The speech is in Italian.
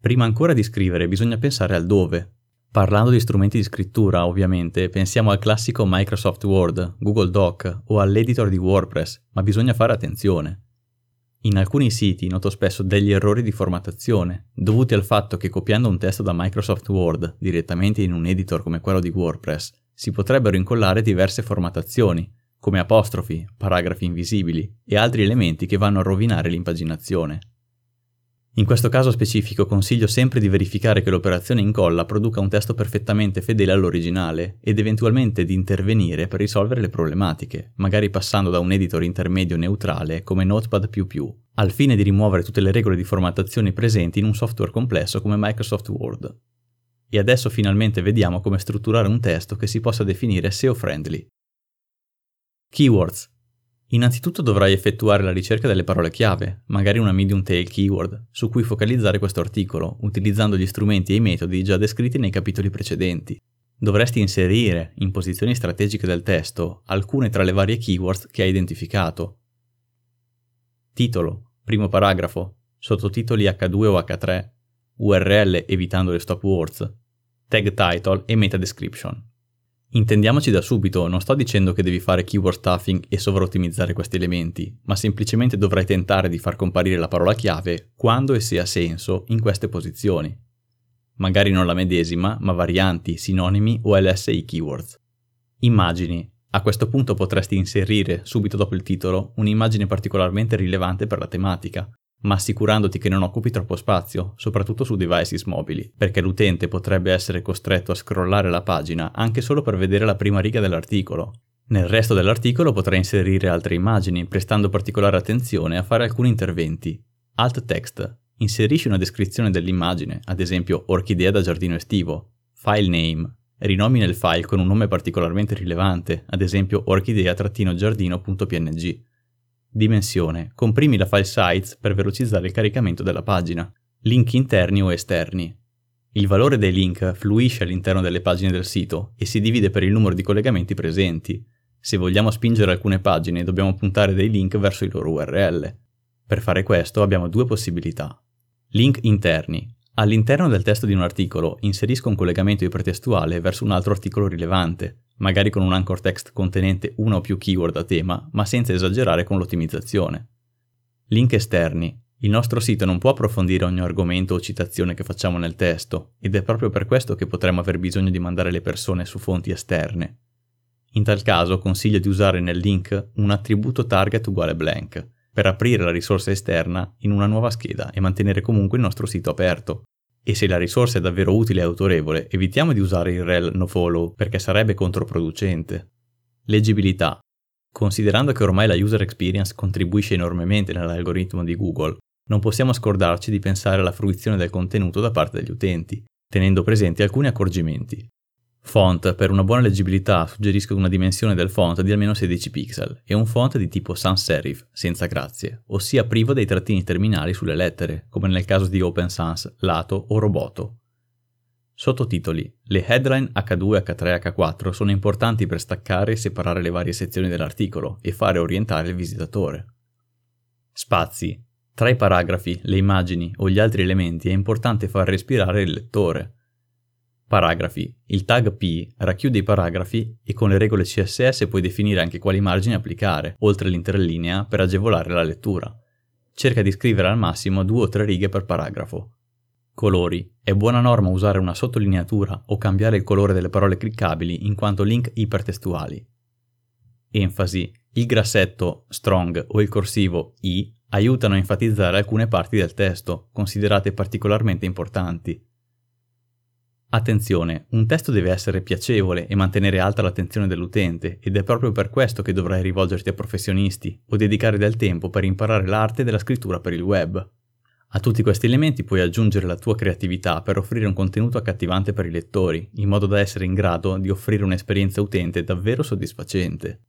Prima ancora di scrivere bisogna pensare al dove. Parlando di strumenti di scrittura, ovviamente, pensiamo al classico Microsoft Word, Google Doc o all'editor di WordPress, ma bisogna fare attenzione. In alcuni siti noto spesso degli errori di formattazione, dovuti al fatto che copiando un testo da Microsoft Word direttamente in un editor come quello di WordPress, si potrebbero incollare diverse formattazioni, come apostrofi, paragrafi invisibili e altri elementi che vanno a rovinare l'impaginazione. In questo caso specifico consiglio sempre di verificare che l'operazione incolla produca un testo perfettamente fedele all'originale ed eventualmente di intervenire per risolvere le problematiche, magari passando da un editor intermedio neutrale come Notepad++, al fine di rimuovere tutte le regole di formattazione presenti in un software complesso come Microsoft Word. E adesso finalmente vediamo come strutturare un testo che si possa definire SEO friendly. Keywords Innanzitutto dovrai effettuare la ricerca delle parole chiave, magari una medium tail keyword, su cui focalizzare questo articolo, utilizzando gli strumenti e i metodi già descritti nei capitoli precedenti. Dovresti inserire, in posizioni strategiche del testo, alcune tra le varie keywords che hai identificato. Titolo, primo paragrafo, sottotitoli H2 o H3, URL evitando le stop words, tag title e meta description. Intendiamoci da subito, non sto dicendo che devi fare keyword stuffing e sovraottimizzare questi elementi, ma semplicemente dovrai tentare di far comparire la parola chiave quando e se ha senso in queste posizioni. Magari non la medesima, ma varianti, sinonimi o LSI keywords. Immagini. A questo punto potresti inserire, subito dopo il titolo, un'immagine particolarmente rilevante per la tematica, ma assicurandoti che non occupi troppo spazio, soprattutto su devices mobili, perché l'utente potrebbe essere costretto a scrollare la pagina anche solo per vedere la prima riga dell'articolo. Nel resto dell'articolo potrai inserire altre immagini, prestando particolare attenzione a fare alcuni interventi. Alt text. Inserisci una descrizione dell'immagine, ad esempio orchidea da giardino estivo. File name. Rinomina il file con un nome particolarmente rilevante, ad esempio orchidea-giardino.png. Dimensione. Comprimi la file size per velocizzare il caricamento della pagina. Link interni o esterni. Il valore dei link fluisce all'interno delle pagine del sito e si divide per il numero di collegamenti presenti. Se vogliamo spingere alcune pagine dobbiamo puntare dei link verso i loro URL. Per fare questo abbiamo due possibilità. Link interni. All'interno del testo di un articolo inserisco un collegamento ipertestuale verso un altro articolo rilevante magari con un anchor text contenente una o più keyword a tema, ma senza esagerare con l'ottimizzazione. Link esterni. Il nostro sito non può approfondire ogni argomento o citazione che facciamo nel testo, ed è proprio per questo che potremmo aver bisogno di mandare le persone su fonti esterne. In tal caso consiglio di usare nel link un attributo target uguale blank, per aprire la risorsa esterna in una nuova scheda e mantenere comunque il nostro sito aperto, e se la risorsa è davvero utile e autorevole, evitiamo di usare il rel nofollow perché sarebbe controproducente. Leggibilità. Considerando che ormai la user experience contribuisce enormemente nell'algoritmo di Google, non possiamo scordarci di pensare alla fruizione del contenuto da parte degli utenti, tenendo presenti alcuni accorgimenti. Font. Per una buona leggibilità suggerisco una dimensione del font di almeno 16 pixel e un font di tipo sans serif, senza grazie, ossia privo dei trattini terminali sulle lettere, come nel caso di Open Sans, Lato o Roboto. Sottotitoli. Le headline H2, H3 H4 sono importanti per staccare e separare le varie sezioni dell'articolo e fare orientare il visitatore. Spazi. Tra i paragrafi, le immagini o gli altri elementi è importante far respirare il lettore Paragrafi. Il tag P racchiude i paragrafi e con le regole CSS puoi definire anche quali margini applicare, oltre l'interlinea, per agevolare la lettura. Cerca di scrivere al massimo due o tre righe per paragrafo. Colori. È buona norma usare una sottolineatura o cambiare il colore delle parole cliccabili in quanto link ipertestuali. Enfasi. Il grassetto strong o il corsivo I aiutano a enfatizzare alcune parti del testo, considerate particolarmente importanti. Attenzione, un testo deve essere piacevole e mantenere alta l'attenzione dell'utente ed è proprio per questo che dovrai rivolgerti a professionisti o dedicare del tempo per imparare l'arte della scrittura per il web. A tutti questi elementi puoi aggiungere la tua creatività per offrire un contenuto accattivante per i lettori, in modo da essere in grado di offrire un'esperienza utente davvero soddisfacente.